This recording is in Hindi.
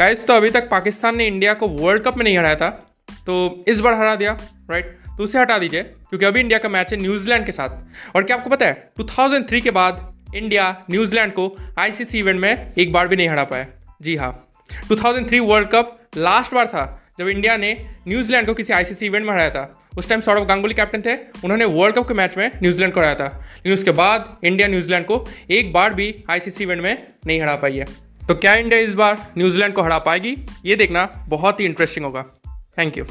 गाइस तो अभी तक पाकिस्तान ने इंडिया को वर्ल्ड कप में नहीं हराया था तो इस बार हरा दिया राइट तो उसे हटा दीजिए, क्योंकि अभी इंडिया का मैच है न्यूजीलैंड के साथ। और क्या आपको पता है 2003 के बाद इंडिया न्यूजीलैंड को आईसीसी इवेंट में एक बार भी नहीं हरा पाया। जी हाँ 2003 वर्ल्ड कप लास्ट बार था, जब इंडिया ने न्यूजीलैंड को किसी आईसीसी इवेंट में हराया था। उस टाइम सौरभ गांगुली कैप्टन थे, उन्होंने वर्ल्ड कप के मैच में न्यूजीलैंड को हराया था। लेकिन उसके बाद इंडिया न्यूजीलैंड को एक बार भी आईसीसी इवेंट में नहीं हरा पाई है। तो क्या इंडिया इस बार न्यूजीलैंड को हरा पाएगी? ये देखना बहुत ही इंटरेस्टिंग होगा। Thank you